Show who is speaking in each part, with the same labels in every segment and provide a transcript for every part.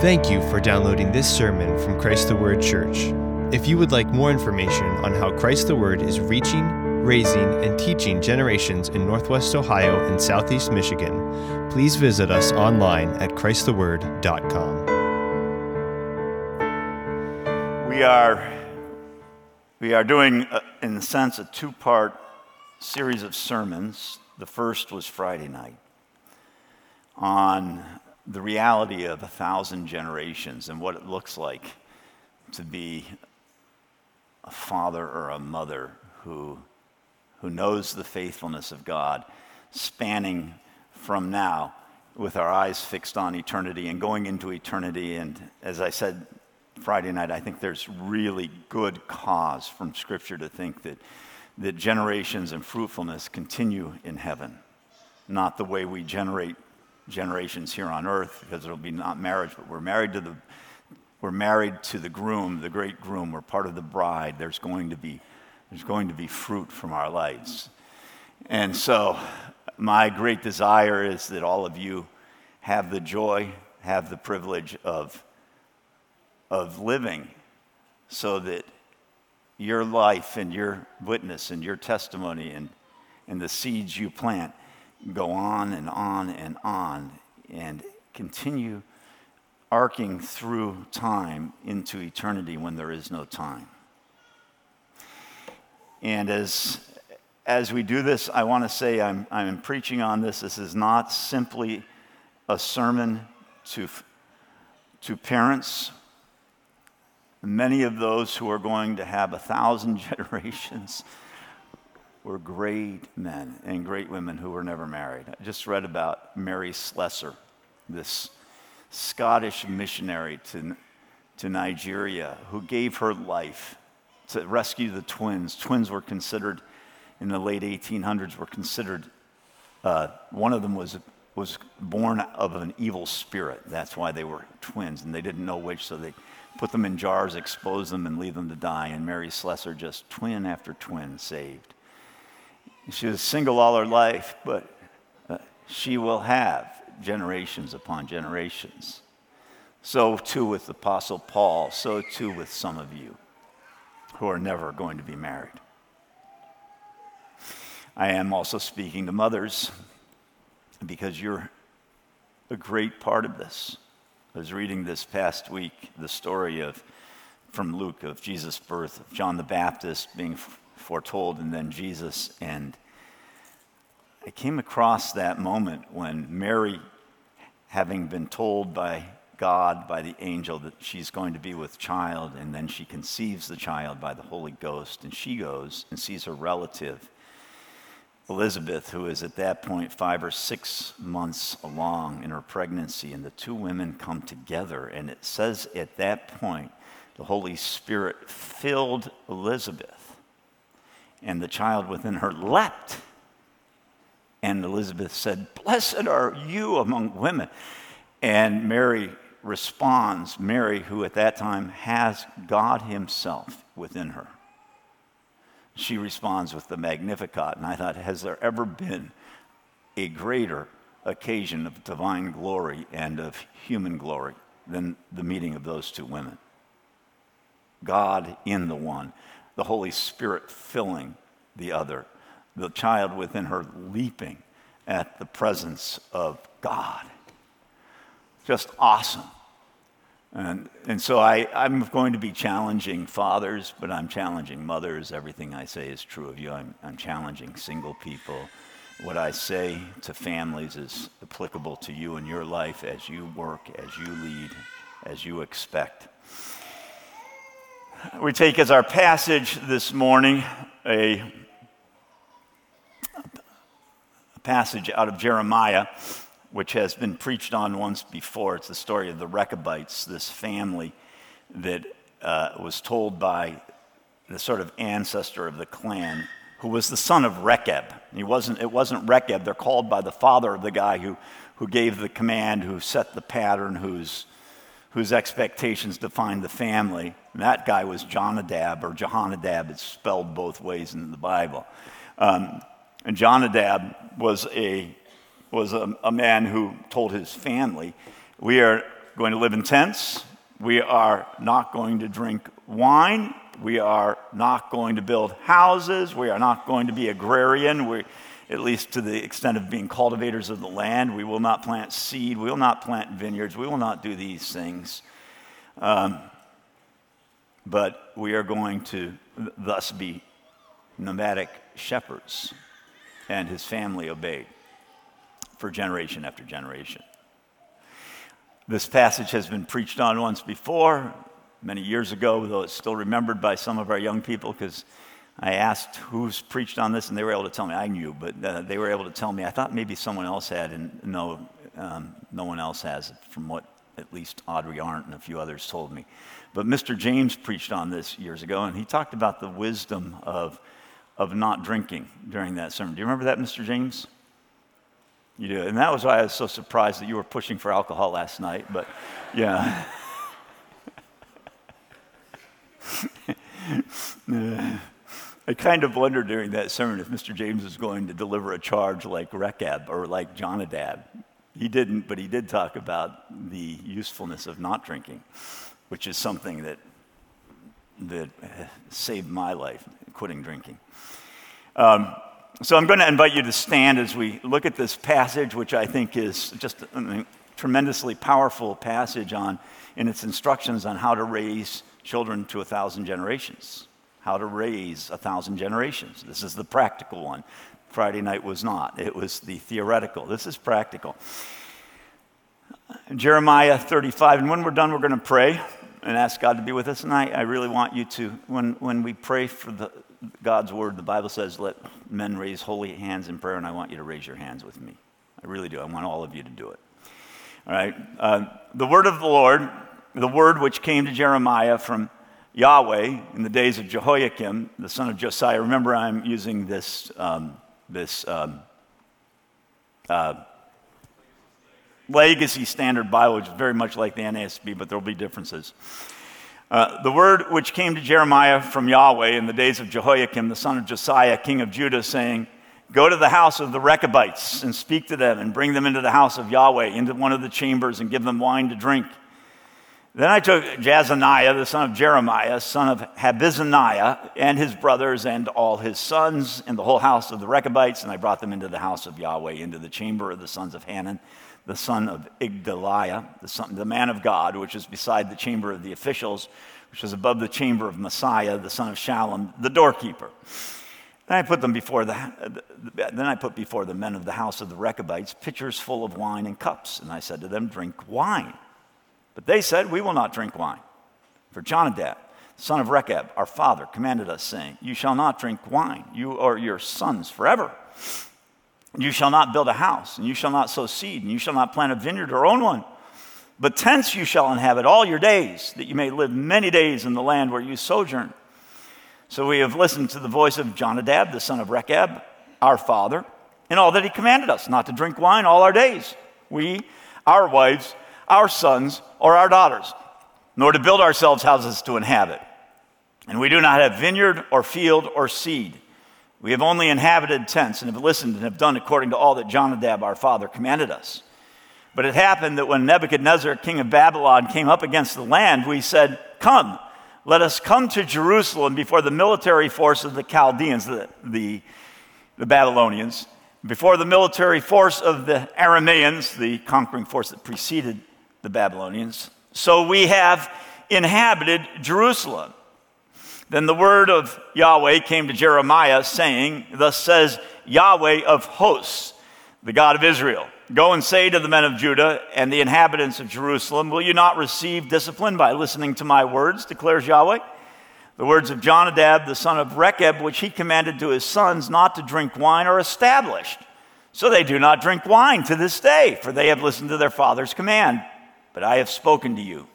Speaker 1: Thank you for downloading this sermon from Christ the Word Church. If you would like more information on how Christ the Word is reaching, raising, and teaching generations in Northwest Ohio and Southeast Michigan, please visit us online at ChristTheWord.com.
Speaker 2: We are, we are doing, in a sense, a two part series of sermons. The first was Friday night on the reality of a thousand generations and what it looks like to be a father or a mother who, who knows the faithfulness of God, spanning from now with our eyes fixed on eternity and going into eternity. And as I said Friday night, I think there's really good cause from Scripture to think that, that generations and fruitfulness continue in heaven, not the way we generate generations here on earth because it'll be not marriage, but we're married to the we're married to the groom, the great groom. We're part of the bride. There's going to be there's going to be fruit from our lives. And so my great desire is that all of you have the joy, have the privilege of, of living so that your life and your witness and your testimony and, and the seeds you plant go on and on and on and continue arcing through time into eternity when there is no time. And as, as we do this, I want to say I'm, I'm preaching on this. This is not simply a sermon to, to parents. Many of those who are going to have a thousand generations were great men and great women who were never married. I just read about Mary Slessor, this Scottish missionary to, to Nigeria who gave her life to rescue the twins. Twins were considered, in the late 1800s, were considered, uh, one of them was, was born of an evil spirit. That's why they were twins, and they didn't know which, so they put them in jars, exposed them, and leave them to die. And Mary Slessor just twin after twin saved. She was single all her life, but uh, she will have generations upon generations. So too with Apostle Paul, so too with some of you who are never going to be married. I am also speaking to mothers because you're a great part of this. I was reading this past week the story of from Luke of Jesus' birth, of John the Baptist being foretold, and then Jesus. And I came across that moment when Mary, having been told by God, by the angel, that she's going to be with child, and then she conceives the child by the Holy Ghost, and she goes and sees her relative, Elizabeth, who is at that point five or six months along in her pregnancy, and the two women come together. And it says at that point, the Holy Spirit filled Elizabeth and the child within her leapt. And Elizabeth said, Blessed are you among women. And Mary responds, Mary, who at that time has God Himself within her. She responds with the Magnificat. And I thought, has there ever been a greater occasion of divine glory and of human glory than the meeting of those two women? God in the one the Holy Spirit filling the other, the child within her leaping at the presence of God. Just awesome. And, and so I, I'm going to be challenging fathers, but I'm challenging mothers. Everything I say is true of you. I'm, I'm challenging single people. What I say to families is applicable to you in your life as you work, as you lead, as you expect. We take as our passage this morning a, a, passage out of Jeremiah, which has been preached on once before. It's the story of the Rechabites, this family that uh, was told by the sort of ancestor of the clan, who was the son of Rechab. He wasn't, it wasn't Rechab, they're called by the father of the guy who, who gave the command, who set the pattern, whose whose expectations defined the family. And that guy was Jonadab, or Jehonadab. It's spelled both ways in the Bible. Um, and Jonadab was, a, was a, a man who told his family, We are going to live in tents. We are not going to drink wine. We are not going to build houses. We are not going to be agrarian. We, at least to the extent of being cultivators of the land. We will not plant seed. We will not plant vineyards. We will not do these things. Um, but we are going to thus be nomadic shepherds. And his family obeyed for generation after generation. This passage has been preached on once before, many years ago, though it's still remembered by some of our young people because I asked who's preached on this, and they were able to tell me. I knew, but uh, they were able to tell me. I thought maybe someone else had, and no, um, no one else has, from what at least Audrey Arndt and a few others told me. But Mr. James preached on this years ago, and he talked about the wisdom of, of not drinking during that sermon. Do you remember that, Mr. James? You do. And that was why I was so surprised that you were pushing for alcohol last night. But yeah. I kind of wondered during that sermon if Mr. James was going to deliver a charge like Rechab or like Jonadab. He didn't, but he did talk about the usefulness of not drinking, which is something that, that saved my life, quitting drinking. Um, so I'm going to invite you to stand as we look at this passage, which I think is just a tremendously powerful passage on in its instructions on how to raise children to a thousand generations. How to raise a thousand generations. This is the practical one. Friday night was not, it was the theoretical. This is practical. Jeremiah 35, and when we're done, we're going to pray and ask God to be with us. And I, I really want you to, when, when we pray for the, God's word, the Bible says, let men raise holy hands in prayer, and I want you to raise your hands with me. I really do. I want all of you to do it. All right. Uh, the word of the Lord, the word which came to Jeremiah from Yahweh in the days of Jehoiakim, the son of Josiah. Remember, I'm using this, um, this um, uh, Legacy Standard Bible, which is very much like the NASB, but there will be differences. Uh, the word which came to Jeremiah from Yahweh in the days of Jehoiakim, the son of Josiah, king of Judah, saying, Go to the house of the Rechabites and speak to them and bring them into the house of Yahweh, into one of the chambers, and give them wine to drink. Then I took Jaazaniah, the son of Jeremiah, son of Habazziniah, and his brothers and all his sons, and the whole house of the Rechabites, and I brought them into the house of Yahweh, into the chamber of the sons of Hanan, the son of Igdaliah, the, son, the man of God, which is beside the chamber of the officials, which is above the chamber of Maaseiah, the son of Shallum, the doorkeeper. Then I put them before the, then I put before the men of the house of the Rechabites pitchers full of wine and cups, and I said to them, Drink wine. But they said, We will not drink wine. For Jonadab, son of Rechab, our father, commanded us, saying, You shall not drink wine, you or your sons forever. You shall not build a house, and you shall not sow seed, and you shall not plant a vineyard or own one. But tents you shall inhabit all your days, that you may live many days in the land where you sojourn. So we have listened to the voice of Jonadab, the son of Rechab, our father, in all that he commanded us, not to drink wine all our days, we, our wives, our sons, or our daughters, nor to build ourselves houses to inhabit. And we do not have vineyard or field or seed we have only inhabited tents and have listened and have done according to all that Jonadab our father commanded us. But it happened that when Nebuchadnezzar, king of Babylon, came up against the land, we said, Come, let us come to Jerusalem before the military force of the Chaldeans, the, the, the Babylonians, before the military force of the Arameans, the conquering force that preceded the Babylonians. So we have inhabited Jerusalem. Then the word of Yahweh came to Jeremiah, saying, Thus says Yahweh of hosts, the God of Israel Go and say to the men of Judah and the inhabitants of Jerusalem, Will you not receive discipline by listening to my words, declares Yahweh? The words of Jonadab, the son of Rechab, which he commanded to his sons not to drink wine, are established. So they do not drink wine to this day, for they have listened to their father's command. But I have spoken to you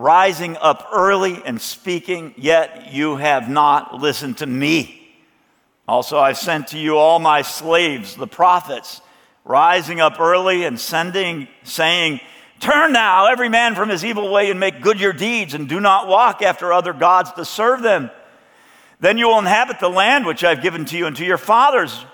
Speaker 2: rising up early and speaking, yet you have not listened to me. Also, I sent to you all my slaves, the prophets, rising up early and sending, saying, Turn now, every man from his evil way, and make good your deeds, and do not walk after other gods to serve them. Then you will inhabit the land which I've given to you and to your fathers,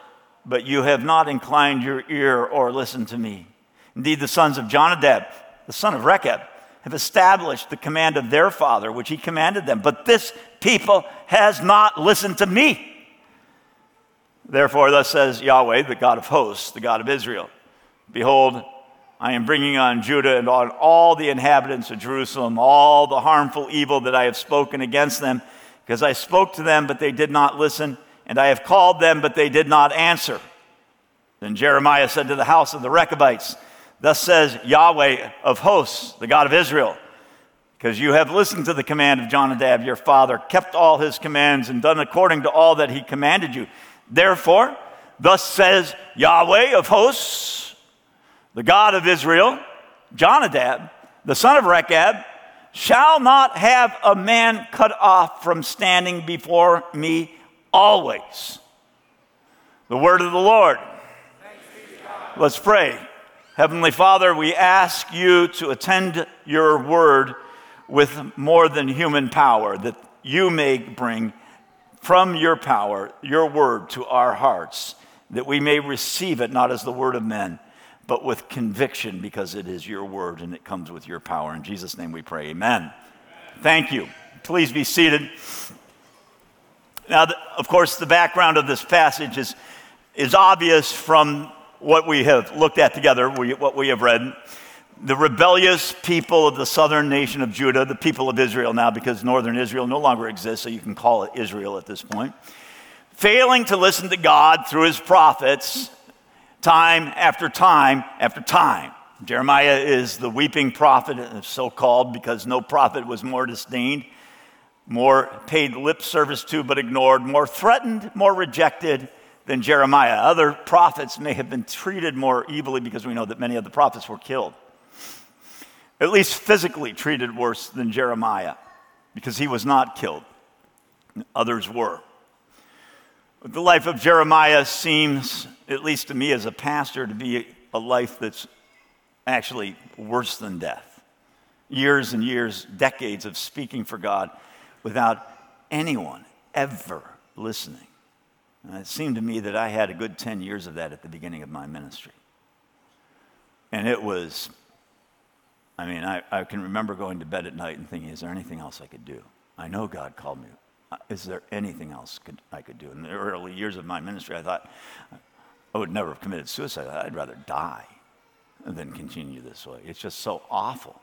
Speaker 2: but you have not inclined your ear or listened to me. Indeed, the sons of Jonadab, the son of Rechab, have established the command of their father, which he commanded them. But this people has not listened to me. Therefore, thus says Yahweh, the God of hosts, the God of Israel Behold, I am bringing on Judah and on all the inhabitants of Jerusalem all the harmful evil that I have spoken against them, because I spoke to them, but they did not listen, and I have called them, but they did not answer. Then Jeremiah said to the house of the Rechabites, Thus says Yahweh of hosts, the God of Israel, because you have listened to the command of Jonadab your father, kept all his commands, and done according to all that he commanded you. Therefore, thus says Yahweh of hosts, the God of Israel, Jonadab, the son of Rechab, shall not have a man cut off from standing before me always. The word of the Lord. Let's pray. Heavenly Father, we ask you to attend your word with more than human power, that you may bring from your power your word to our hearts, that we may receive it not as the word of men, but with conviction because it is your word and it comes with your power. In Jesus' name we pray. Amen. Amen. Thank you. Please be seated. Now, of course, the background of this passage is, is obvious from what we have looked at together, what we have read. The rebellious people of the southern nation of Judah, the people of Israel now, because northern Israel no longer exists, so you can call it Israel at this point, failing to listen to God through his prophets time after time after time. Jeremiah is the weeping prophet, uh, so called because no prophet was more disdained, more paid lip service to but ignored, more threatened, more rejected, than Jeremiah. Other prophets may have been treated more evilly because we know that many of the prophets were killed. At least physically treated worse than Jeremiah because he was not killed. Others were. But the life of Jeremiah seems, at least to me as a pastor, to be a life that's actually worse than death. Years and years, decades of speaking for God without anyone ever listening. It seemed to me that I had a good 10 years of that at the beginning of my ministry. And it was, I mean, I, I can remember going to bed at night and thinking, is there anything else I could do? I know God called me. Uh, is there anything else could, I could do? In the early years of my ministry, I thought I would never have committed suicide. I'd rather die than continue this way. It's just so awful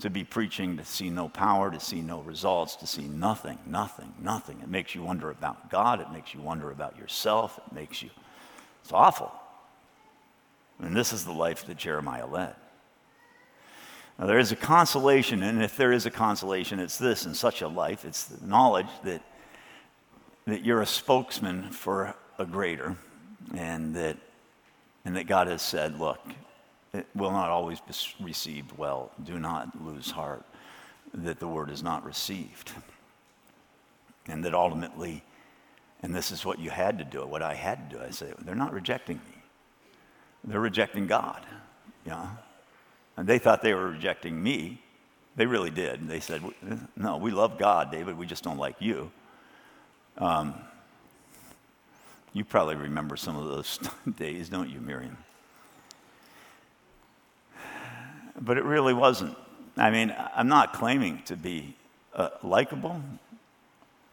Speaker 2: to be preaching, to see no power, to see no results, to see nothing, nothing, nothing. It makes you wonder about God. It makes you wonder about yourself. It makes you, it's awful. And this is the life that Jeremiah led. Now, there is a consolation, and if there is a consolation, it's this in such a life it's the knowledge that, that you're a spokesman for a greater, and that, and that God has said, Look, it will not always be received well. Do not lose heart that the word is not received. And that ultimately, and this is what you had to do, what I had to do, I say, they're not rejecting me. They're rejecting God. Yeah. And they thought they were rejecting me. They really did. They said, No, we love God, David. We just don't like you. Um, you probably remember some of those days, don't you, Miriam? But it really wasn't. I mean, I'm not claiming to be uh, likable.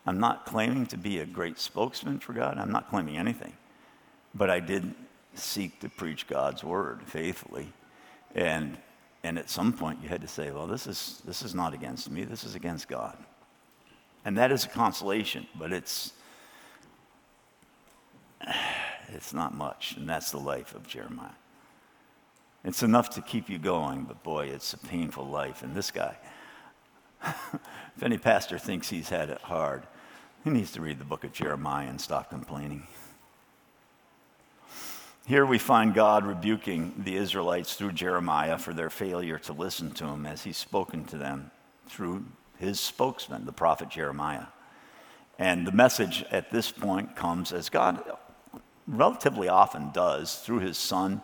Speaker 2: I'm not claiming to be a great spokesman for God. I'm not claiming anything. But I did seek to preach God's word faithfully. And, and at some point, you had to say, well, this is, this is not against me, this is against God. And that is a consolation, but it's, it's not much. And that's the life of Jeremiah. It's enough to keep you going, but boy, it's a painful life. And this guy, if any pastor thinks he's had it hard, he needs to read the book of Jeremiah and stop complaining. Here we find God rebuking the Israelites through Jeremiah for their failure to listen to him as he's spoken to them through his spokesman, the prophet Jeremiah. And the message at this point comes as God relatively often does through his son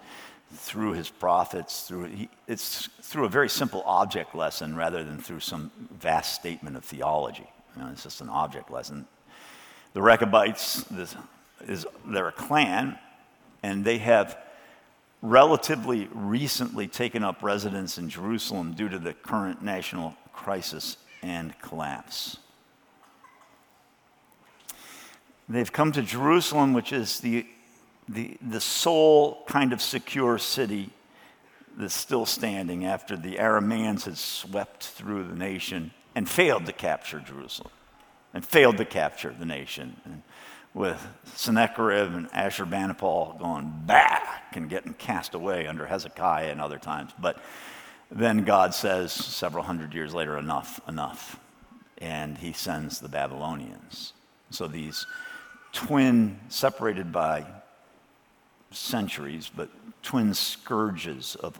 Speaker 2: through his prophets, through, he, it's through a very simple object lesson rather than through some vast statement of theology. You know, it's just an object lesson. The Rechabites, this is, they're a clan, and they have relatively recently taken up residence in Jerusalem due to the current national crisis and collapse. They've come to Jerusalem, which is the, the, the sole kind of secure city that's still standing after the Arameans had swept through the nation and failed to capture Jerusalem and failed to capture the nation. And with Sennacherib and Ashurbanipal going back and getting cast away under Hezekiah and other times. But then God says, several hundred years later, enough, enough. And he sends the Babylonians. So these twin, separated by centuries, but twin scourges of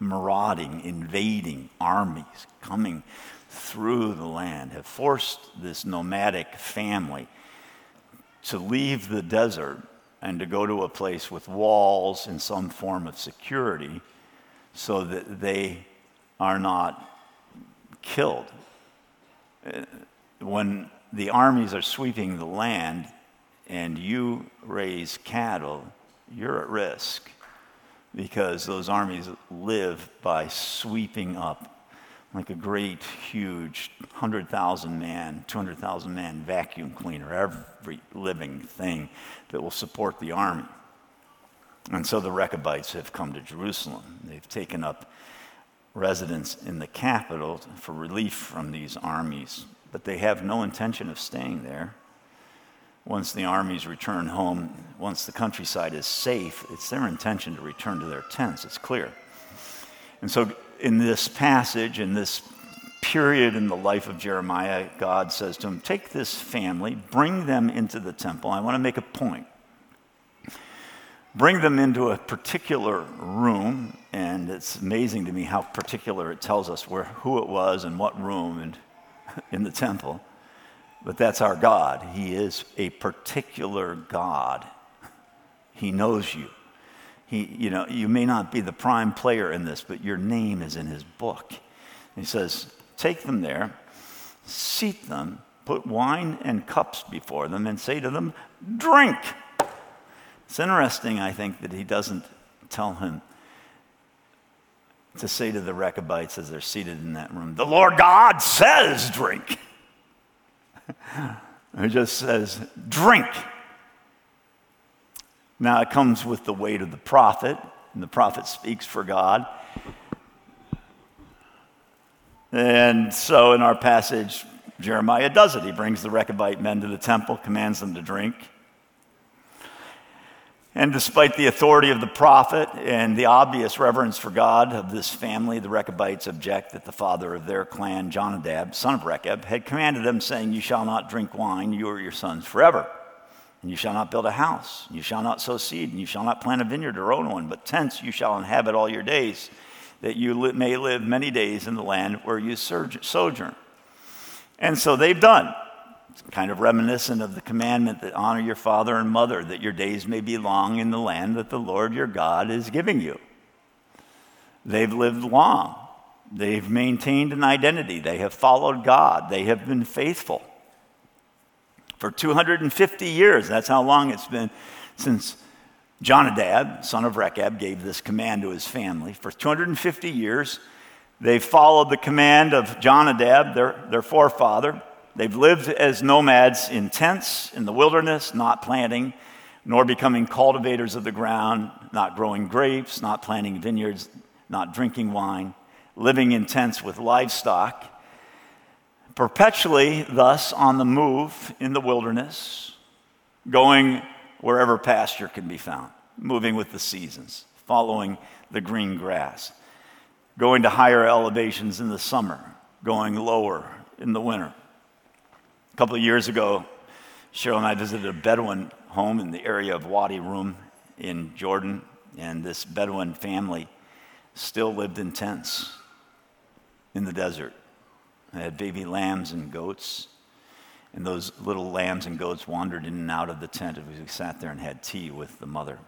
Speaker 2: marauding, invading armies coming through the land have forced this nomadic family to leave the desert and to go to a place with walls and some form of security so that they are not killed. When the armies are sweeping the land and you raise cattle, you're at risk because those armies live by sweeping up like a great, huge 100,000 man, 200,000 man vacuum cleaner, every living thing that will support the army. And so the Rechabites have come to Jerusalem. They've taken up residence in the capital for relief from these armies, but they have no intention of staying there. Once the armies return home, once the countryside is safe, it's their intention to return to their tents. It's clear. And so in this passage, in this period in the life of Jeremiah, God says to him, Take this family, bring them into the temple. I want to make a point. Bring them into a particular room, and it's amazing to me how particular it tells us where, who it was and what room and, in the temple. But that's our God. He is a particular God. He knows you. He, you know, you may not be the prime player in this, but your name is in his book. he says, take them there, seat them, put wine and cups before them, and say to them, drink. It's interesting, I think, that he doesn't tell him to say to the Rechabites as they're seated in that room, the Lord God says, drink. he just says, drink. Now, it comes with the weight of the prophet, and the prophet speaks for God. And so, in our passage, Jeremiah does it. He brings the Rechabite men to the temple, commands them to drink. And despite the authority of the prophet and the obvious reverence for God of this family, the Rechabites object that the father of their clan, Jonadab, son of Rechab, had commanded them, saying, You shall not drink wine, you or your sons, forever. And you shall not build a house, and you shall not sow seed, and you shall not plant a vineyard or own one, but tents you shall inhabit all your days, that you may live many days in the land where you sojourn. And so they've done. It's kind of reminiscent of the commandment that honor your father and mother, that your days may be long in the land that the Lord your God is giving you. They've lived long. They've maintained an identity. They have followed God. They have been faithful for 250 years. That's how long it's been since Jonadab, son of Rechab, gave this command to his family. For 250 years, they followed the command of Jonadab, their, their forefather. They've lived as nomads in tents in the wilderness, not planting, nor becoming cultivators of the ground, not growing grapes, not planting vineyards, not drinking wine, living in tents with livestock perpetually, thus, on the move in the wilderness, going wherever pasture can be found, moving with the seasons, following the green grass, going to higher elevations in the summer, going lower in the winter. A couple of years ago, Cheryl and I visited a Bedouin home in the area of Wadi Rum in Jordan, and this Bedouin family still lived in tents in the desert. They had baby lambs and goats. And those little lambs and goats wandered in and out of the tent as we sat there and had tea with the mother.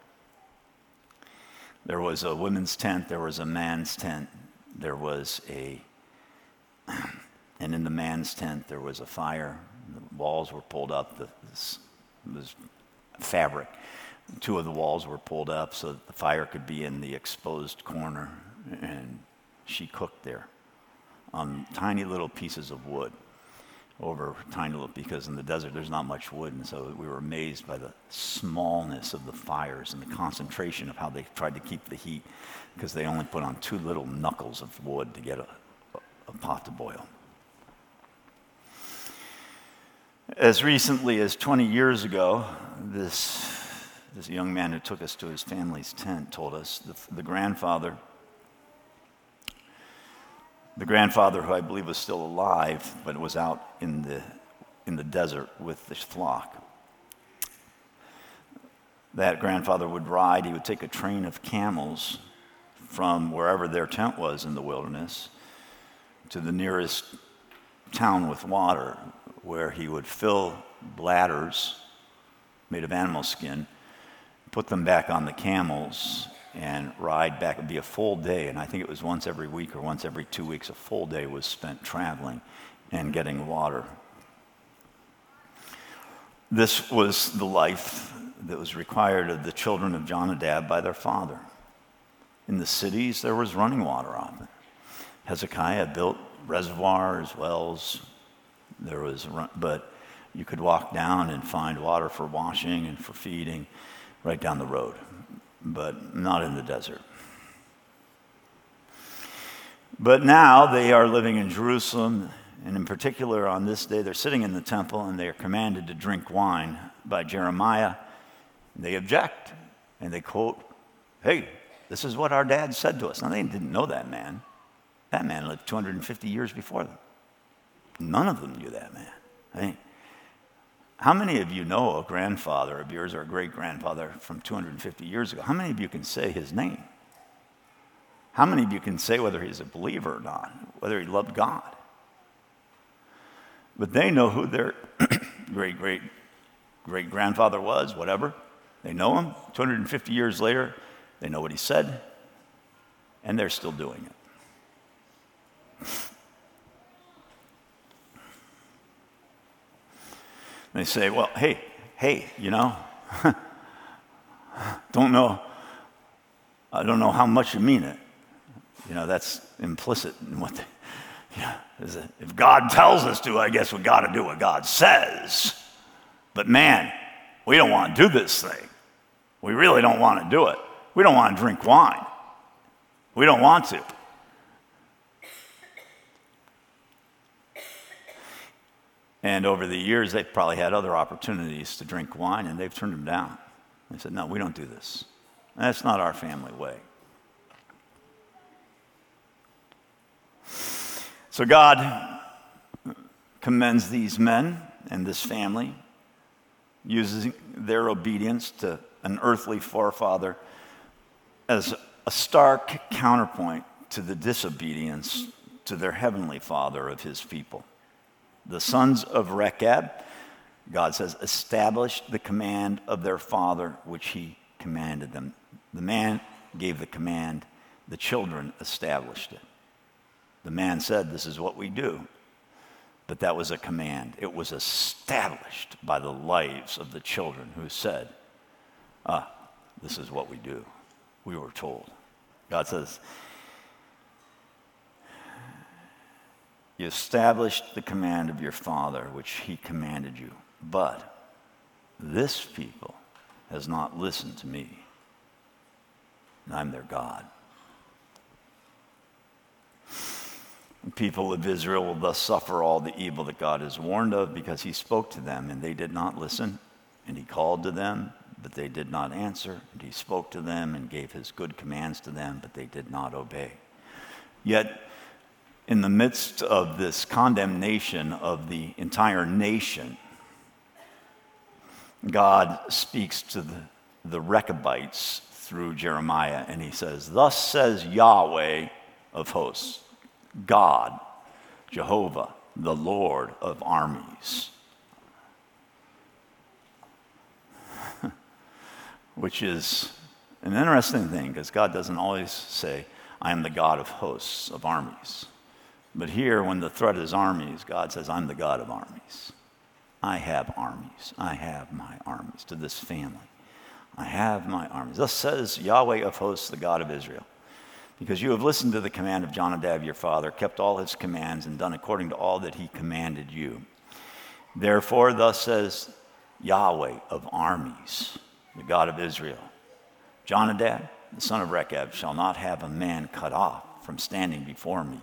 Speaker 2: There was a women's tent, there was a man's tent, there was a, and in the man's tent there was a fire. The walls were pulled up, the, this, this fabric two of the walls were pulled up so that the fire could be in the exposed corner, and she cooked there on tiny little pieces of wood over tiny little because in the desert there's not much wood and so we were amazed by the smallness of the fires and the concentration of how they tried to keep the heat because they only put on two little knuckles of wood to get a, a pot to boil as recently as 20 years ago this this young man who took us to his family's tent told us the, the grandfather the grandfather, who I believe was still alive, but was out in the, in the desert with the flock. That grandfather would ride, he would take a train of camels from wherever their tent was in the wilderness to the nearest town with water, where he would fill bladders made of animal skin, put them back on the camels, and ride back. It would be a full day, and I think it was once every week or once every two weeks, a full day was spent traveling and getting water. This was the life that was required of the children of Jonadab by their father. In the cities, there was running water often. Hezekiah built reservoirs, wells. There was, but you could walk down and find water for washing and for feeding right down the road but not in the desert. But now they are living in Jerusalem, and in particular on this day, they're sitting in the temple and they are commanded to drink wine by Jeremiah. They object and they quote, Hey, this is what our dad said to us. Now, they didn't know that man. That man lived 250 years before them. None of them knew that man. I mean, how many of you know a grandfather of yours or a great grandfather from 250 years ago? How many of you can say his name? How many of you can say whether he's a believer or not, whether he loved God? But they know who their great great great grandfather was, whatever. They know him. 250 years later, they know what he said, and they're still doing it. They say, well, hey, hey, you know, don't know, I don't know how much you mean it. You know, that's implicit in what they, you know, if God tells us to, I guess we got to do what God says. But man, we don't want to do this thing. We really don't want to do it. We don't want to drink wine. We don't want to. And over the years, they've probably had other opportunities to drink wine and they've turned them down. They said, No, we don't do this. That's not our family way. So God commends these men and this family, using their obedience to an earthly forefather as a stark counterpoint to the disobedience to their heavenly father of his people the sons of Rechab, God says, established the command of their father, which he commanded them. The man gave the command, the children established it. The man said, This is what we do. But that was a command. It was established by the lives of the children who said, Ah, this is what we do. We were told. God says, You established the command of your father, which he commanded you. But this people has not listened to me, and I'm their God. The people of Israel will thus suffer all the evil that God has warned of because he spoke to them and they did not listen, and he called to them, but they did not answer, and he spoke to them and gave his good commands to them, but they did not obey. Yet in the midst of this condemnation of the entire nation, God speaks to the, the Rechabites through Jeremiah, and he says, Thus says Yahweh of hosts, God, Jehovah, the Lord of armies. Which is an interesting thing because God doesn't always say, I am the God of hosts, of armies. But here, when the threat is armies, God says, I'm the God of armies. I have armies. I have my armies to this family. I have my armies. Thus says Yahweh of hosts, the God of Israel. Because you have listened to the command of Jonadab your father, kept all his commands, and done according to all that he commanded you. Therefore, thus says Yahweh of armies, the God of Israel Jonadab, the son of Rechab, shall not have a man cut off from standing before me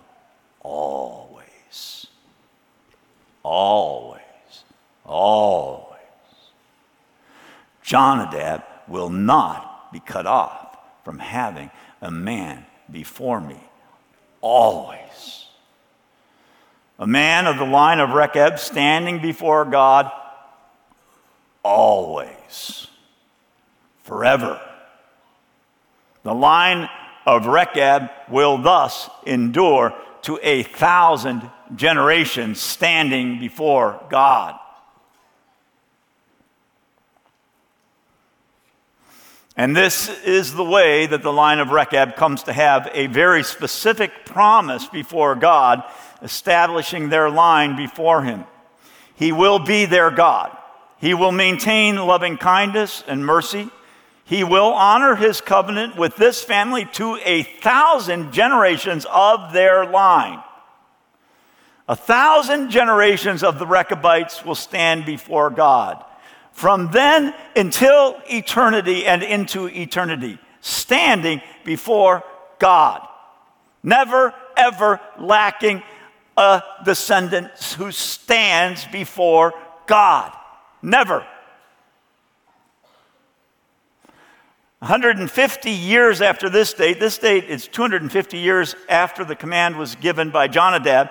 Speaker 2: always. Always. Always. Jonadab will not be cut off from having a man before me always. A man of the line of Rechab standing before God always, forever. The line of Rechab will thus endure to a thousand generations standing before God. And this is the way that the line of Rechab comes to have a very specific promise before God, establishing their line before Him. He will be their God. He will maintain loving kindness and mercy. He will honor his covenant with this family to a thousand generations of their line. A thousand generations of the Rechabites will stand before God from then until eternity and into eternity, standing before God. Never, ever lacking a descendant who stands before God. Never. 150 years after this date, this date is 250 years after the command was given by Jonadab.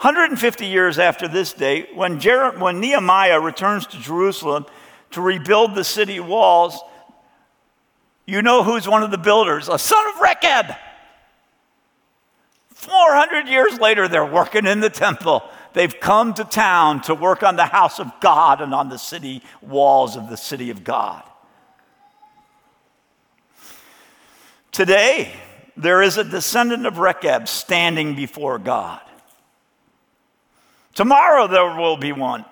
Speaker 2: 150 years after this date, when, Jer- when Nehemiah returns to Jerusalem to rebuild the city walls, you know who's one of the builders? A son of Rechab. 400 years later, they're working in the temple. They've come to town to work on the house of God and on the city walls of the city of God. Today, there is a descendant of Rechab standing before God. Tomorrow there will be one.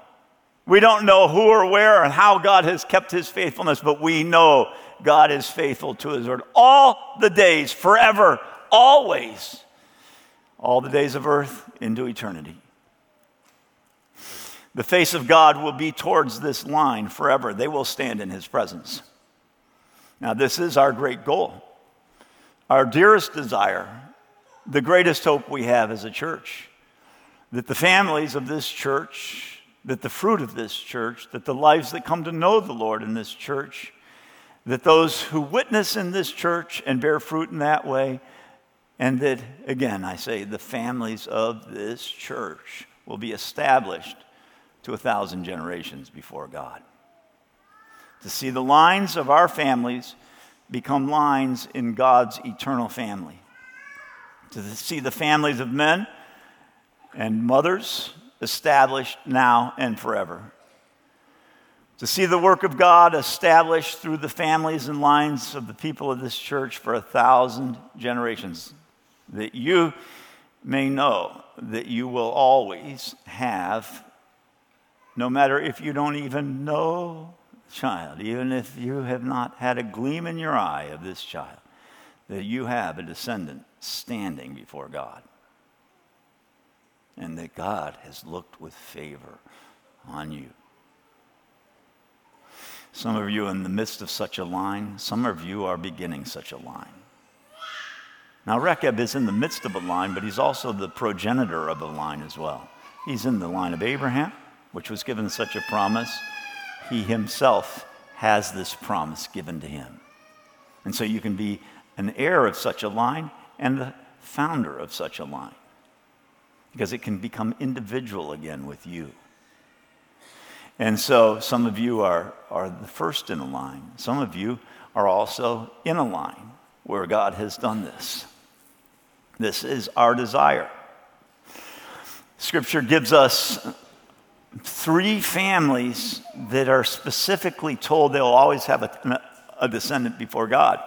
Speaker 2: We don't know who or where and how God has kept his faithfulness, but we know God is faithful to his word all the days, forever, always, all the days of earth into eternity. The face of God will be towards this line forever. They will stand in his presence. Now, this is our great goal, our dearest desire, the greatest hope we have as a church that the families of this church, that the fruit of this church, that the lives that come to know the Lord in this church, that those who witness in this church and bear fruit in that way, and that, again, I say, the families of this church will be established to a thousand generations before God. To see the lines of our families become lines in God's eternal family. To see the families of men and mothers established now and forever. To see the work of God established through the families and lines of the people of this church for a thousand generations, that you may know that you will always have, no matter if you don't even know child, even if you have not had a gleam in your eye of this child, that you have a descendant standing before God and that God has looked with favor on you. Some of you in the midst of such a line, some of you are beginning such a line. Now, Rechab is in the midst of a line, but he's also the progenitor of a line as well. He's in the line of Abraham, which was given such a promise. He himself has this promise given to him. And so you can be an heir of such a line and the founder of such a line because it can become individual again with you. And so some of you are, are the first in a line. Some of you are also in a line where God has done this. This is our desire. Scripture gives us three families that are specifically told they'll always have a, a descendant before God.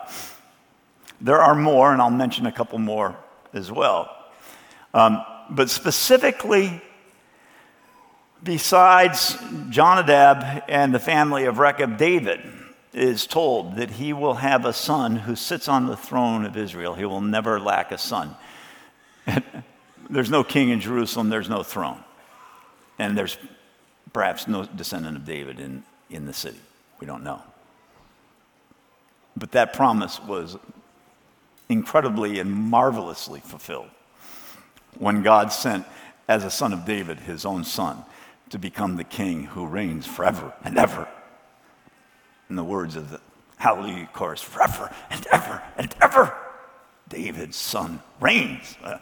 Speaker 2: There are more, and I'll mention a couple more as well. Um, but specifically, besides Jonadab and the family of Rechab, David is told that he will have a son who sits on the throne of Israel. He will never lack a son. there's no king in Jerusalem, there's no throne. And there's perhaps no descendant of David in, in the city. We don't know. But that promise was incredibly and marvelously fulfilled when God sent, as a son of David, his own son to become the king who reigns forever and ever. In the words of the Hallelujah chorus, forever and ever and ever, David's son reigns. Uh,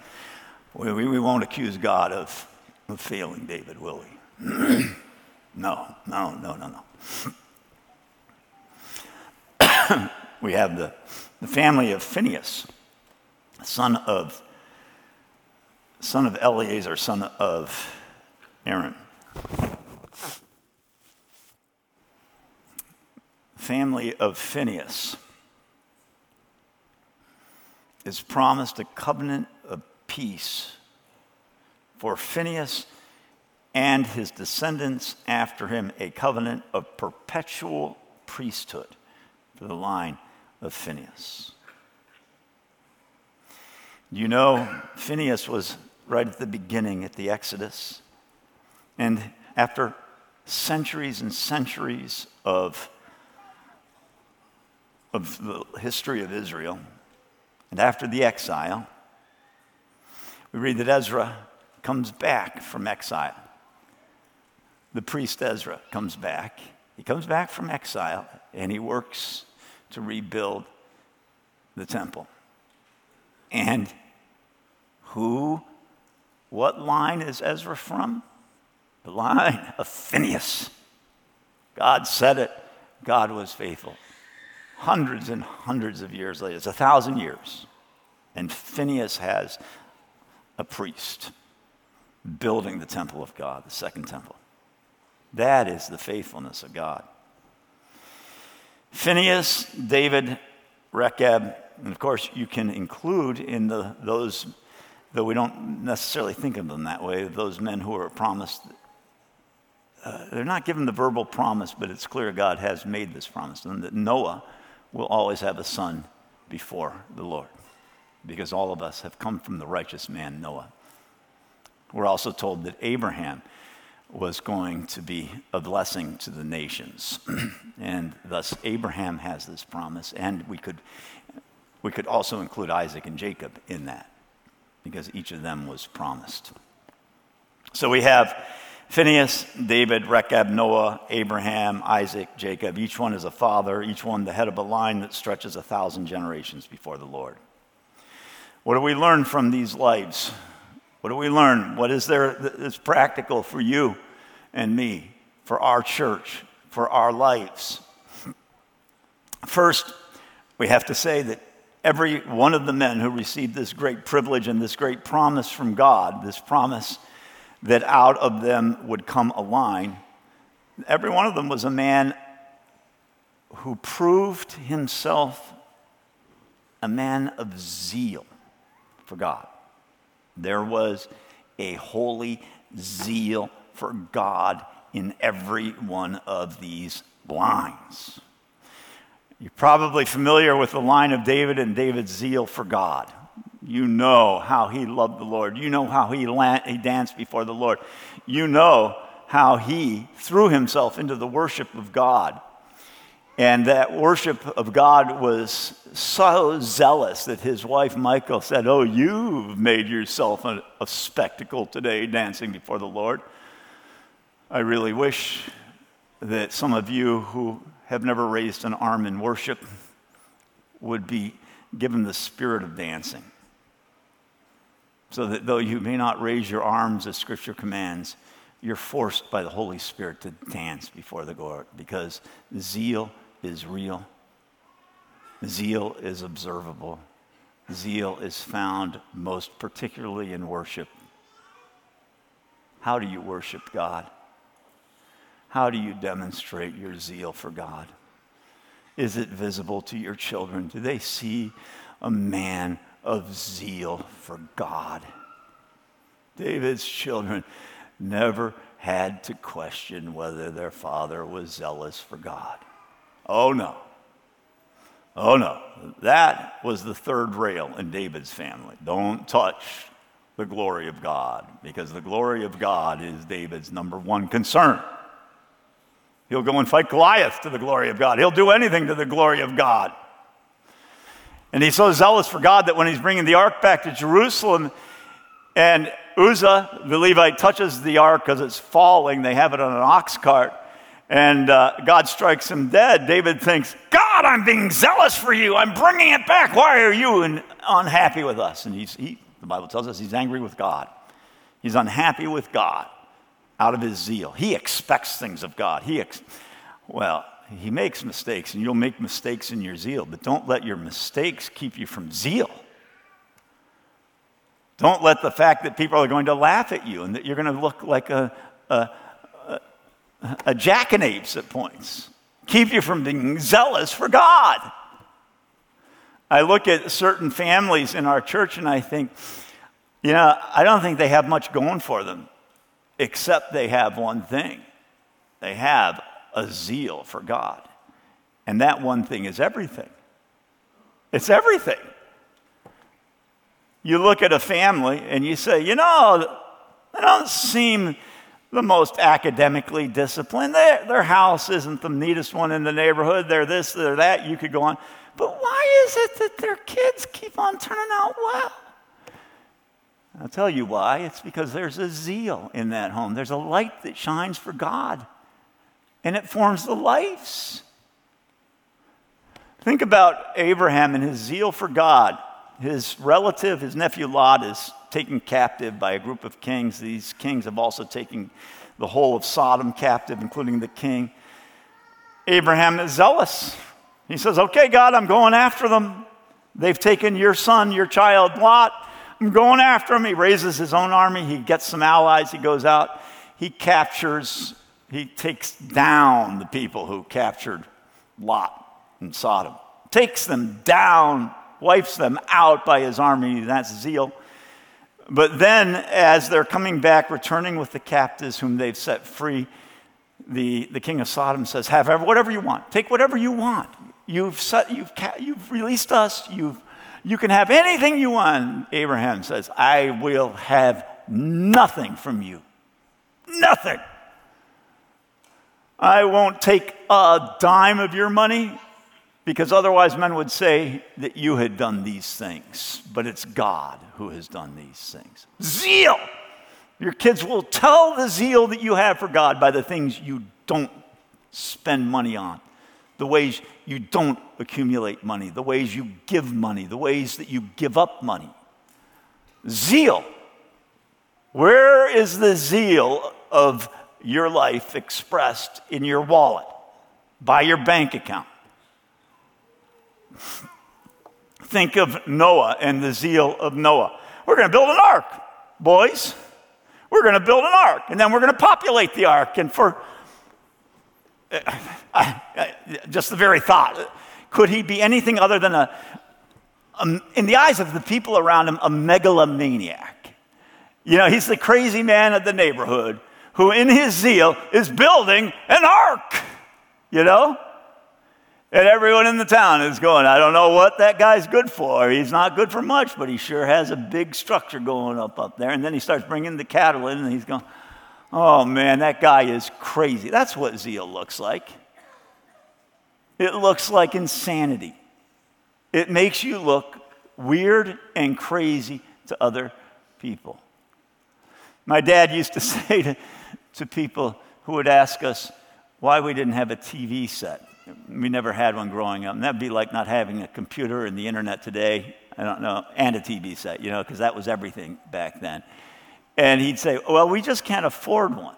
Speaker 2: we, we, won't accuse God of, of failing David, will we? no, no, no, no, no. we have the, the family of Phineas, son of, son of Eleazar, son of Aaron. Family of Phineas is promised a covenant of peace for Phineas and his descendants after him, a covenant of perpetual priesthood for the line of Phineas. You know, Phineas was right at the beginning at the Exodus. And after centuries and centuries of, of the history of Israel, and after the exile, we read that Ezra comes back from exile. The priest Ezra comes back. He comes back from exile and he works to rebuild the temple. And who, what line is Ezra from? The line of Phineas. God said it, God was faithful. Hundreds and hundreds of years later, it's a thousand years, and Phineas has a priest building the temple of God, the second temple. That is the faithfulness of God. Phineas, David, Rechab, and of course, you can include in the, those, though we don't necessarily think of them that way, those men who are promised. Uh, they're not given the verbal promise, but it's clear God has made this promise, and that Noah will always have a son before the Lord, because all of us have come from the righteous man, Noah. We're also told that Abraham was going to be a blessing to the nations. and thus, Abraham has this promise. And we could, we could also include Isaac and Jacob in that, because each of them was promised. So we have Phineas, David, Rechab, Noah, Abraham, Isaac, Jacob. Each one is a father, each one the head of a line that stretches a thousand generations before the Lord. What do we learn from these lives? What do we learn? What is there that's practical for you and me, for our church, for our lives? First, we have to say that every one of the men who received this great privilege and this great promise from God, this promise that out of them would come a line, every one of them was a man who proved himself a man of zeal for God. There was a holy zeal for God in every one of these lines. You're probably familiar with the line of David and David's zeal for God. You know how he loved the Lord. You know how he, he danced before the Lord. You know how he threw himself into the worship of God and that worship of God was so zealous that his wife Michal said, Oh, you've made yourself a, a, spectacle today dancing before the Lord. I really wish that some of you who have never raised an arm in worship would be given the spirit of dancing. So that though you may not raise your arms as Scripture commands, you're forced by the Holy Spirit to dance before the Lord because zeal is real, zeal is observable, zeal is found most particularly in worship. How do you worship God? How do you demonstrate your zeal for God? Is it visible to your children? Do they see a man of zeal for God? David's children never had to question whether their father was zealous for God. Oh no. Oh no, that was the third rail in David's family. Don't touch the glory of God because the glory of God is David's number one concern. He'll go and fight Goliath to the glory of God. He'll do anything to the glory of God. And he's so zealous for God that when he's bringing the ark back to Jerusalem, and Uzzah, the Levite, touches the ark because it's falling, they have it on an ox cart, and uh, God strikes him dead. David thinks, God, I'm being zealous for you. I'm bringing it back. Why are you unhappy with us? And he's, he, the Bible tells us he's angry with God. He's unhappy with God out of his zeal. He expects things of God. He ex- well, he makes mistakes, and you'll make mistakes in your zeal, but don't let your mistakes keep you from zeal. Don't let the fact that people are going to laugh at you and that you're going to look like a, a, a jackanapes at points keep you from being zealous for God. I look at certain families in our church and I think, you know, I don't think they have much going for them except they have one thing they have a zeal for God. And that one thing is everything. It's everything. You look at a family and you say, you know, they don't seem the most academically disciplined. Their, their house isn't the neatest one in the neighborhood. They're this, they're that. You could go on. But why is it that their kids keep on turning out well? I'll tell you why. It's because there's a zeal in that home. There's a light that shines for God, and it forms the lives. Think about Abraham and his zeal for God. His relative, his nephew Lot, is taken captive by a group of kings. These kings have also taken the whole of Sodom captive, including the king. Abraham is zealous. He says, Okay, God, I'm going after them. They've taken your son, your child, Lot. I'm going after him. He raises his own army. He gets some allies. He goes out. He captures, he takes down the people who captured Lot and Sodom, takes them down, wipes them out by his army. That's zeal. But then, as they're coming back, returning with the captives whom they've set free, the, the king of Sodom says, Have whatever you want. Take whatever you want. You've, set, you've, you've released us. You've you can have anything you want. Abraham says, I will have nothing from you. Nothing. I won't take a dime of your money because otherwise men would say that you had done these things. But it's God who has done these things. Zeal. Your kids will tell the zeal that you have for God by the things you don't spend money on the ways you don't accumulate money, the ways you give money, the ways that you give up money. Zeal. Where is the zeal of your life expressed in your wallet, by your bank account? Think of Noah and the zeal of Noah. We're going to build an ark, boys. We're going to build an ark, and then we're going to populate the ark. And for uh, just the very thought. Could he be anything other than a, a, in the eyes of the people around him, a megalomaniac? You know, he's the crazy man of the neighborhood who, in his zeal, is building an ark, you know? And everyone in the town is going, I don't know what that guy's good for. He's not good for much, but he sure has a big structure going up up there. And then he starts bringing the cattle in, and he's going, Oh man, that guy is crazy. That's what zeal looks like. It looks like insanity. It makes you look weird and crazy to other people. My dad used to say to, to people who would ask us why we didn't have a TV set. We never had one growing up. And that'd be like not having a computer and the internet today. I don't know, and a TV set, you know, because that was everything back then. And he'd say, Well, we just can't afford one.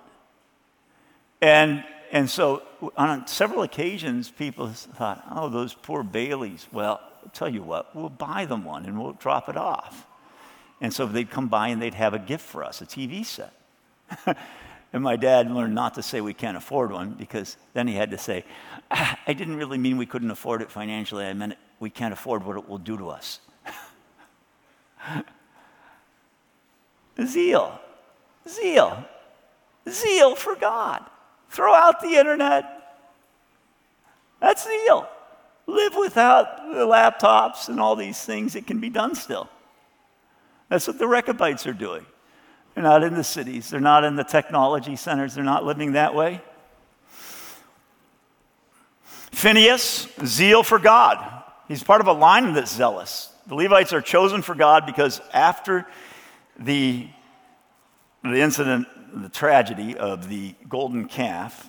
Speaker 2: And, and so on several occasions, people thought, Oh, those poor Baileys. Well, I'll tell you what, we'll buy them one and we'll drop it off. And so they'd come by and they'd have a gift for us, a TV set. and my dad learned not to say we can't afford one because then he had to say, I didn't really mean we couldn't afford it financially. I meant we can't afford what it will do to us. Zeal. Zeal. Zeal for God. Throw out the internet. That's zeal. live without the laptops and all these things. It can be done still. That's what the Rechabites are doing. They're not in the cities, they're not in the technology centers, they're not living that way. Phineas, zeal for God. He's part of a line that's zealous. The Levites are chosen for God because after the, the incident, the tragedy of the golden calf,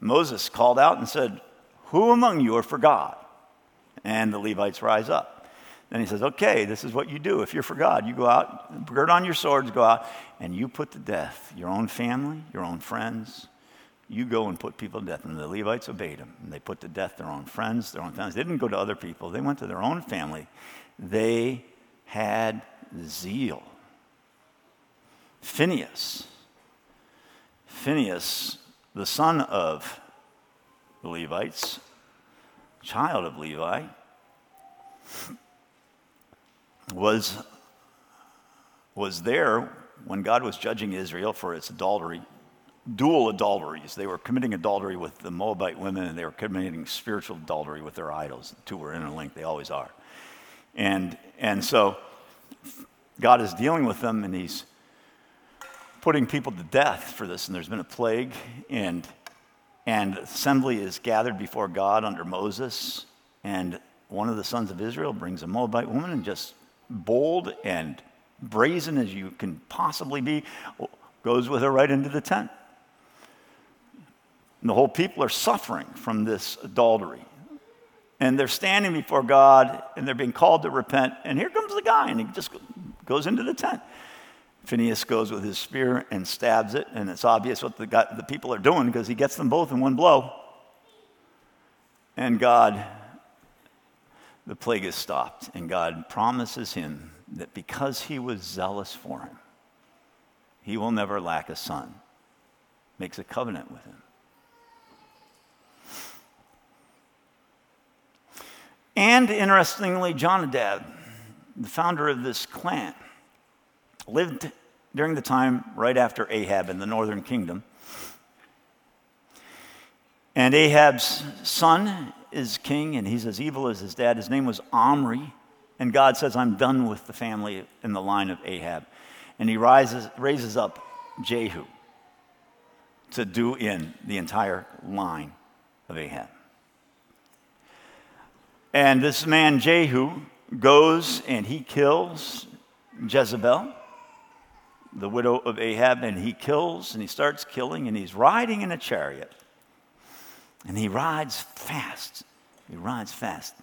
Speaker 2: Moses called out and said, Who among you are for God? And the Levites rise up. Then he says, Okay, this is what you do. If you're for God, you go out, gird on your swords, go out, and you put to death your own family, your own friends. You go and put people to death. And the Levites obeyed him. And they put to death their own friends, their own families. They didn't go to other people, they went to their own family. They had zeal. Phineas. Phineas, the son of the Levites, child of Levi, was, was there when God was judging Israel for its adultery, dual adulteries. They were committing adultery with the Moabite women and they were committing spiritual adultery with their idols. The two were interlinked, they always are. And, and so God is dealing with them and he's putting people to death for this. And there's been a plague, and, and assembly is gathered before God under Moses. And one of the sons of Israel brings a Moabite woman and just bold and brazen as you can possibly be, goes with her right into the tent. And the whole people are suffering from this adultery. And they're standing before God and they're being called to repent. And here comes the guy, and he just goes into the tent. Phineas goes with his spear and stabs it, and it's obvious what the, the people are doing because he gets them both in one blow. And God the plague is stopped, and God promises him that because he was zealous for him, he will never lack a son. Makes a covenant with him. And interestingly, Jonadab, the founder of this clan, lived during the time right after Ahab in the northern kingdom. And Ahab's son is king, and he's as evil as his dad. His name was Omri. And God says, I'm done with the family in the line of Ahab. And he rises, raises up Jehu to do in the entire line of Ahab. And this man, Jehu, goes and he kills Jezebel, the widow of Ahab, and he kills and he starts killing, and he's riding in a chariot. And he rides fast. He rides fast.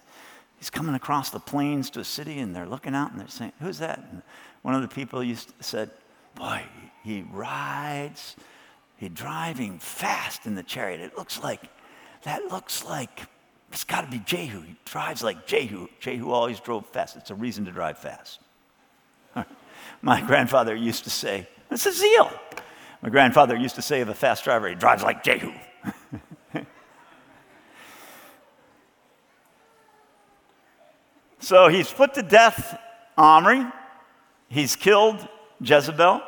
Speaker 2: He's coming across the plains to a city, and they're looking out and they're saying, Who's that? And one of the people used said, Boy, he rides, he's driving fast in the chariot. It looks like, that looks like, it's got to be Jehu. He drives like Jehu. Jehu always drove fast. It's a reason to drive fast. My grandfather used to say, It's a zeal. My grandfather used to say of a fast driver, he drives like Jehu. So he's put to death Omri, he's killed Jezebel,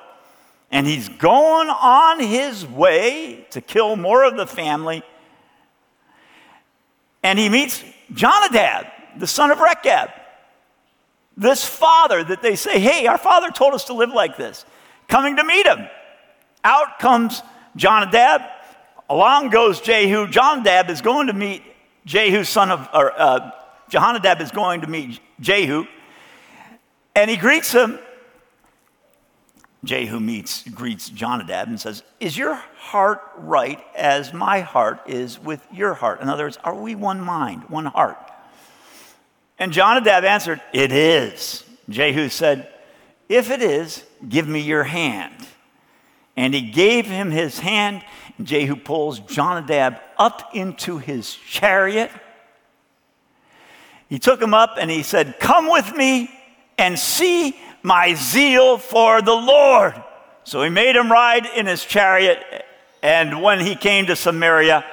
Speaker 2: and he's going on his way to kill more of the family. And he meets Jonadab, the son of Rechab. This father that they say, hey, our father told us to live like this, coming to meet him. Out comes Jonadab. Along goes Jehu. Jonadab is going to meet Jehu, son of, or, uh, Jehonadab is going to meet Jehu, and he greets him. Jehu meets, greets Jonadab and says, Is your heart right as my heart is with your heart? In other words, are we one mind, one heart? And Jonadab answered, It is. Jehu said, If it is, give me your hand. And he gave him his hand. Jehu pulls Jonadab up into his chariot he took him up and he said, Come with me and see my zeal for the Lord. So he made him ride in his chariot. And when he came to Samaria,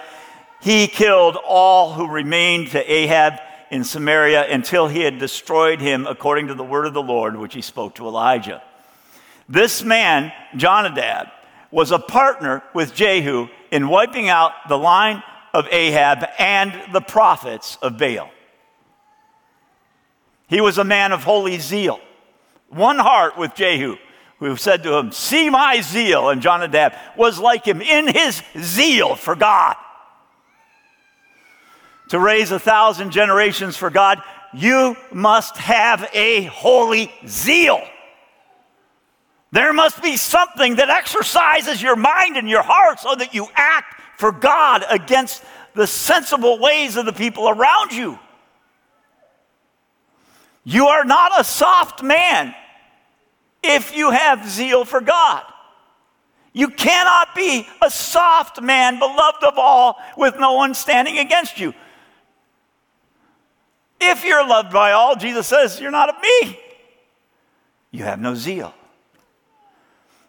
Speaker 2: he killed all who remained to Ahab in Samaria until he had destroyed him according to the word of the Lord, which he spoke to Elijah. This man, Jonadab, was a partner with Jehu in wiping out the line of Ahab and the prophets of Baal. He was a man of holy zeal, one heart with Jehu, who said to him, See my zeal. And Jonadab was like him in his zeal for God. To raise a thousand generations for God, you must have a holy zeal. There must be something that exercises your mind and your heart so that you act for God against the sensible ways of the people around you. You are not a soft man if you have zeal for God. You cannot be a soft man, beloved of all, with no one standing against you. If you're loved by all, Jesus says, You're not of me. You have no zeal.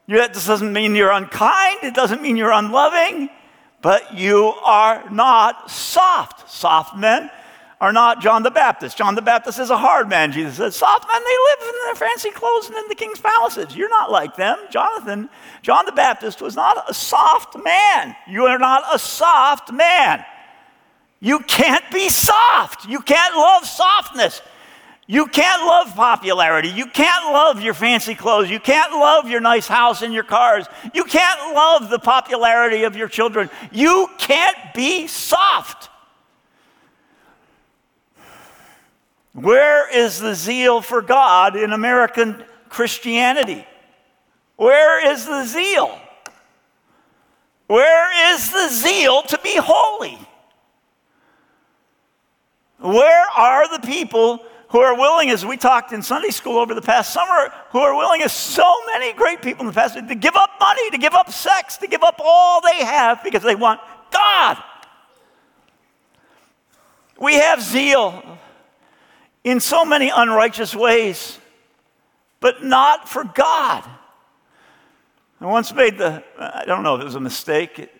Speaker 2: That doesn't mean you're unkind, it doesn't mean you're unloving, but you are not soft. Soft men are not John the Baptist. John the Baptist is a hard man. Jesus says, soft men, they live in their fancy clothes and in the king's palaces. You're not like them. Jonathan, John the Baptist was not a soft man. You are not a soft man. You can't be soft. You can't love softness. You can't love popularity. You can't love your fancy clothes. You can't love your nice house and your cars. You can't love the popularity of your children. You can't be soft. Where is the zeal for God in American Christianity? Where is the zeal? Where is the zeal to be holy? Where are the people who are willing, as we talked in Sunday school over the past summer, who are willing, as so many great people in the past, to give up money, to give up sex, to give up all they have because they want God? We have zeal in so many unrighteous ways, but not for God. I once made the, I don't know if it was a mistake, it,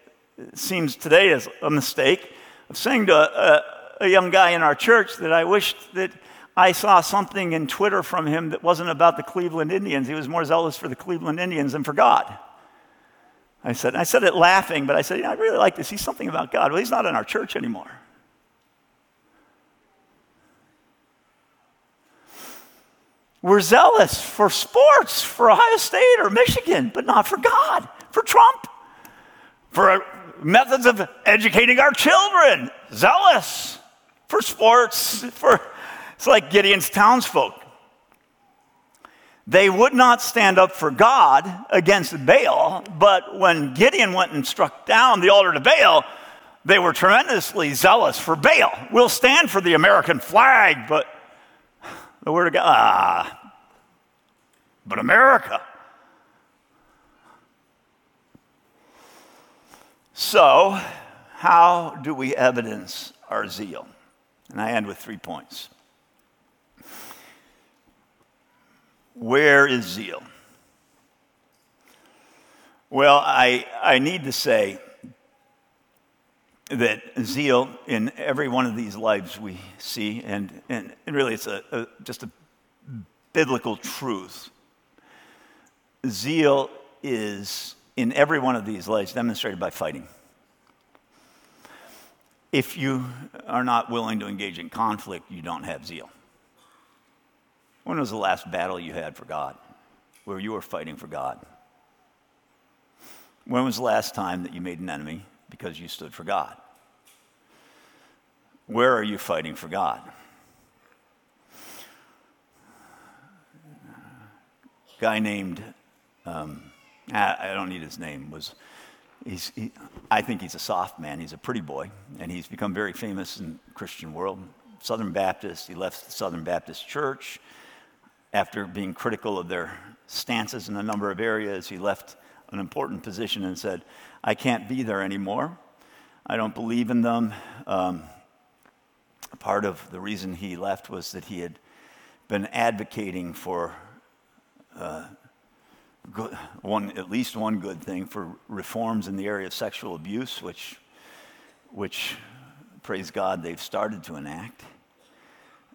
Speaker 2: seems today as a mistake, of saying to a, a, a young guy in our church that I wished that I saw something in Twitter from him that wasn't about the Cleveland Indians. He was more zealous for the Cleveland Indians than for God. I said, I said it laughing, but I said, yeah, I'd really like to see something about God. Well, he's not in our church anymore. We're zealous for sports, for Ohio State or Michigan, but not for God, for Trump, for methods of educating our children. Zealous for sports, for it's like Gideon's townsfolk. They would not stand up for God against Baal, but when Gideon went and struck down the altar to Baal, they were tremendously zealous for Baal. We'll stand for the American flag, but the word of God, ah, but America. So, how do we evidence our zeal? And I end with three points. Where is zeal? Well, I, I need to say that zeal in every one of these lives we see, and, and, really it's a, a, just a biblical truth. Zeal is in every one of these lives demonstrated by fighting. If you are not willing to engage in conflict, you don't have zeal. When was the last battle you had for God where you were fighting for God? When was the last time that you made an enemy because you stood for God? Where are you fighting for God? guy named, um, I don't need his name, was, he's, he, I think he's a soft man. He's a pretty boy, and he's become very famous in Christian world. Southern Baptist, he left the Southern Baptist Church. After being critical of their stances in a number of areas, he left an important position and said, I can't be there anymore. I don't believe in them. Um, part of the reason he left was that he had been advocating for uh, good, one, at least one good thing for reforms in the area of sexual abuse, which, which, praise God, they've started to enact.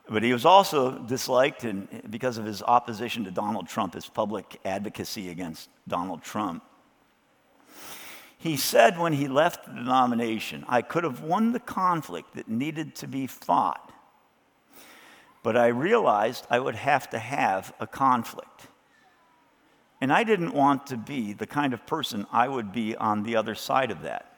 Speaker 2: But he was also disliked and because of his opposition to Donald Trump, his public advocacy against Donald Trump. He said when he left the denomination, I could have won the conflict that needed to be fought, but I realized I would have to have a conflict. And I didn't want to be the kind of person I would be on the other side of that.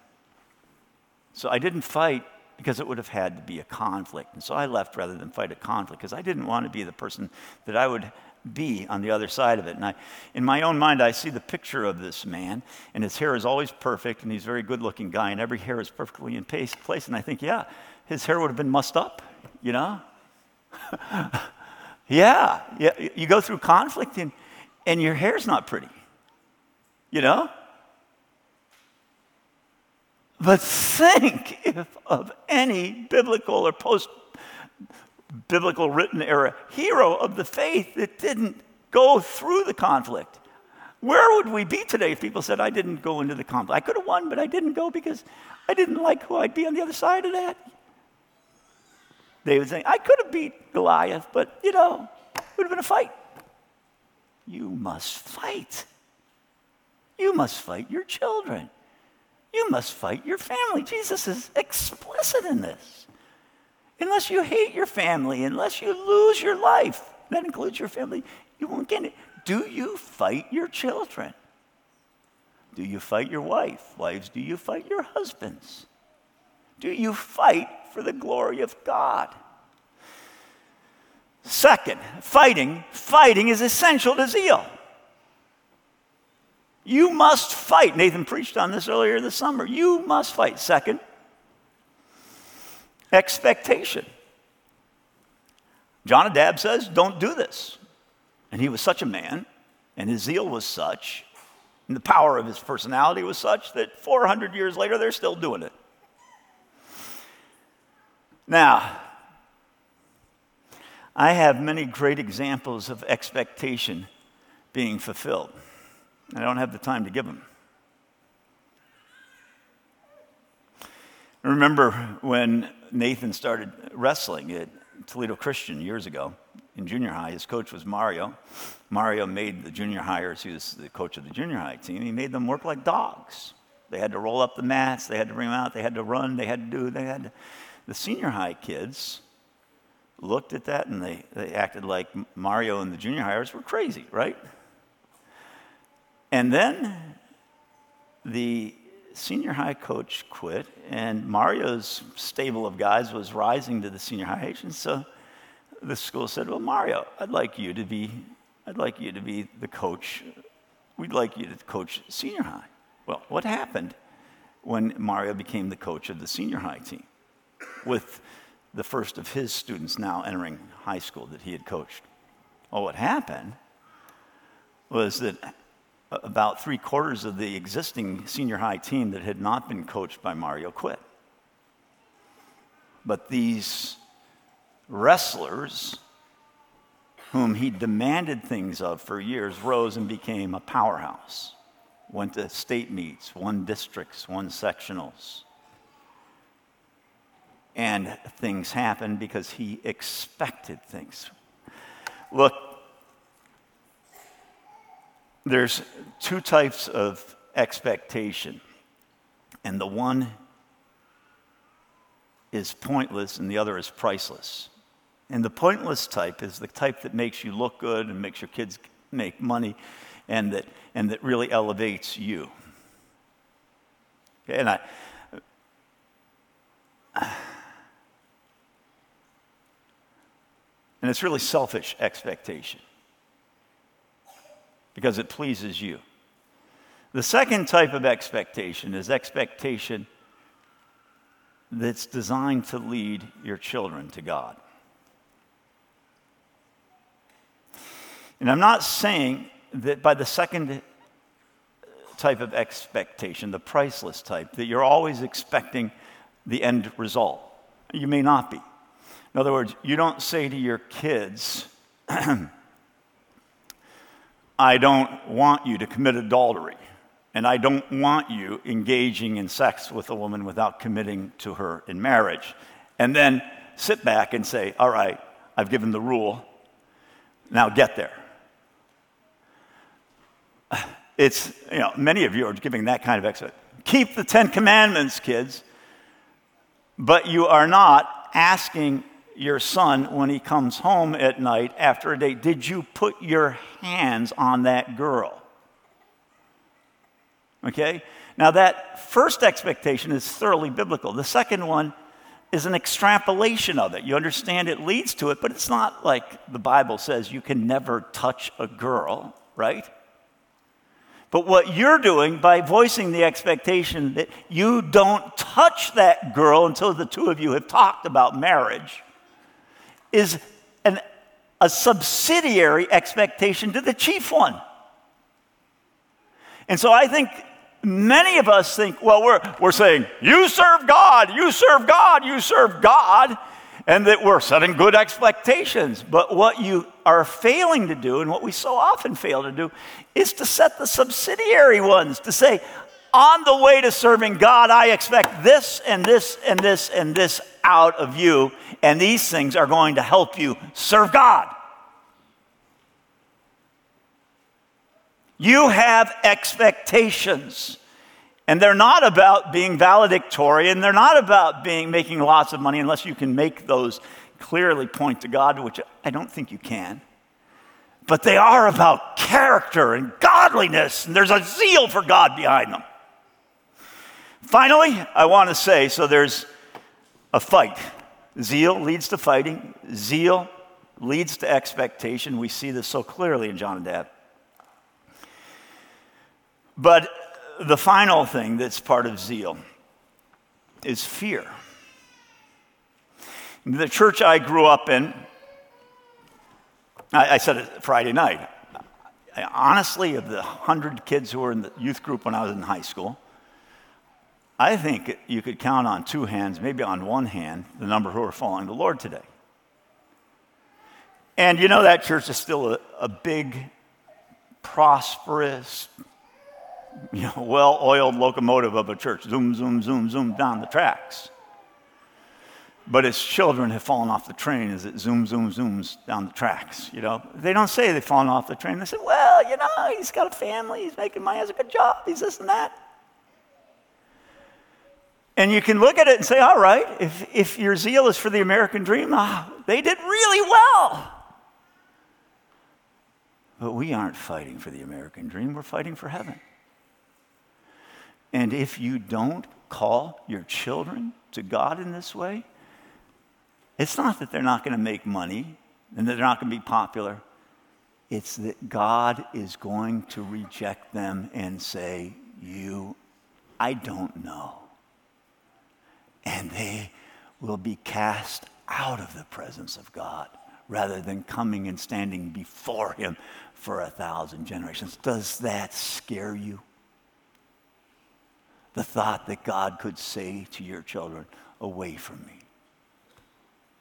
Speaker 2: So I didn't fight because it would have had to be a conflict. And so I left rather than fight a conflict because I didn't want to be the person that I would be on the other side of it. And I, in my own mind, I see the picture of this man, and his hair is always perfect, and he's a very good looking guy, and every hair is perfectly in place. And I think, yeah, his hair would have been mussed up, you know? yeah, yeah, you go through conflict, and, and your hair's not pretty, you know? But think if of any biblical or post biblical written era hero of the faith that didn't go through the conflict. Where would we be today if people said, I didn't go into the conflict? I could have won, but I didn't go because I didn't like who I'd be on the other side of that. David saying, I could have beat Goliath, but you know, it would have been a fight. You must fight. You must fight your children. You must fight your family. Jesus is explicit in this. Unless you hate your family, unless you lose your life, that includes your family, you won't get it. Do you fight your children? Do you fight your wife? Wives, do you fight your husbands? Do you fight for the glory of God? Second, fighting, fighting is essential to zeal. You must fight. Nathan preached on this earlier this summer. You must fight. Second, expectation. Jonadab says, Don't do this. And he was such a man, and his zeal was such, and the power of his personality was such that 400 years later, they're still doing it. Now, I have many great examples of expectation being fulfilled. I don't have the time to give them. I remember when Nathan started wrestling at Toledo Christian years ago in junior high. His coach was Mario. Mario made the junior hires, he was the coach of the junior high team. He made them work like dogs. They had to roll up the mats, they had to bring them out, they had to run, they had to do, they had to. The senior high kids looked at that and they, they acted like Mario and the junior hires were crazy, right? And then the senior high coach quit, and Mario's stable of guys was rising to the senior high. And so the school said, Well, Mario, I'd like you to be, I'd like you to be the coach. We'd like you to coach senior high. Well, what happened when Mario became the coach of the senior high team with the first of his students now entering high school that he had coached? Well, what happened was that about three quarters of the existing senior high team that had not been coached by Mario quit. But these wrestlers, whom he demanded things of for years, rose and became a powerhouse. Went to state meets, won districts, won sectionals. And things happened because he expected things. Look, there's two types of expectation, and the one is pointless and the other is priceless. And the pointless type is the type that makes you look good and makes your kids make money and that, and that really elevates you. And I, and it's really selfish expectation because it pleases you. The second type of expectation is expectation that's designed to lead your children to God. And I'm not saying that by the second type of expectation, the priceless type, that you're always expecting the end result. You may not be. In other words, you don't say to your kids, I don't want you to commit adultery. And I don't want you engaging in sex with a woman without committing to her in marriage. And then sit back and say, All right, I've given the rule. Now get there. It's, you know, many of you are giving that kind of exit. keep the Ten Commandments, kids, but you are not asking your son when he comes home at night after a date, did you put your hands on that girl? Okay? Now, that first expectation is thoroughly biblical. The second one is an extrapolation of it. You understand it leads to it, but it's not like the Bible says you can never touch a girl, right? But what you're doing by voicing the expectation that you don't touch that girl until the two of you have talked about marriage is an, a subsidiary expectation to the chief one. And so I think many of us think, well, we're, we're saying, you serve God, you serve God, you serve God, and that we're setting good expectations. But what you are failing to do, and what we so often fail to do, is to set the subsidiary ones to say, on the way to serving God, I expect this and this and this and this out of you, and these things are going to help you serve God. You have expectations. And they're not about being valedictorian. They're not about being making lots of money unless you can make those clearly point to God, which I don't think you can. But they are about character and godliness, and there's a zeal for God behind them. Finally, I want to say so there's a fight. Zeal leads to fighting, zeal leads to expectation. We see this so clearly in Jonadab. But the final thing that's part of zeal is fear. The church I grew up in, I, I said it Friday night. I, honestly, of the 100 kids who were in the youth group when I was in high school, I think you could count on two hands, maybe on one hand, the number who are following the Lord today. And you know, that church is still a, a big, prosperous, you know, well oiled locomotive of a church. Zoom, zoom, zoom, zoom down the tracks. But its children have fallen off the train as it zooms, zooms, zooms down the tracks. You know, they don't say they've fallen off the train. They say, well, you know, he's got a family, he's making money, He has a good job, he's this and that. And you can look at it and say, all right, if, if your zeal is for the American dream, ah, they did really well. But we aren't fighting for the American dream, we're fighting for heaven. And if you don't call your children to God in this way, it's not that they're not going to make money and that they're not going to be popular. It's that God is going to reject them and say, You, I don't know and they will be cast out of the presence of God rather than coming and standing before Him for a thousand generations. Does that scare you? The thought that God could say to your children, Away from me,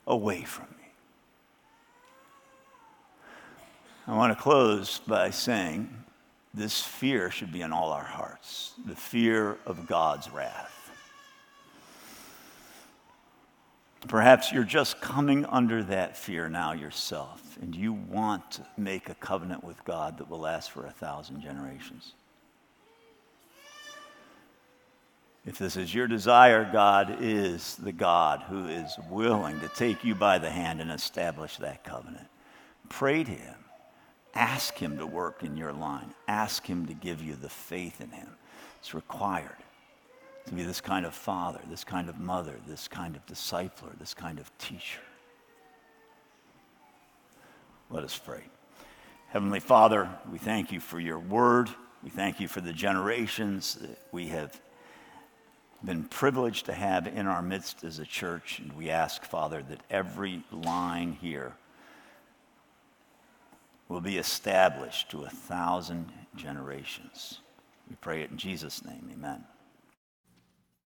Speaker 2: away from me. I want to close by saying this fear should be in all our hearts the fear of God's wrath. Perhaps you're just coming under that fear now yourself, and you want to make a covenant with God that will last for a thousand generations. If this is your desire, God is the God who is willing to take you by the hand and establish that covenant. Pray to Him. Ask Him to work in your line. Ask Him to give you the faith in Him. It's required to be this kind of father, this kind of mother, this kind of discipler, this kind of teacher. Let us pray. Heavenly Father, we thank you for your word. We thank you for the generations that we have been privileged to have in our midst as a church. And we ask, Father, that every line here will be established to a thousand generations. We pray it in Jesus' name. Amen.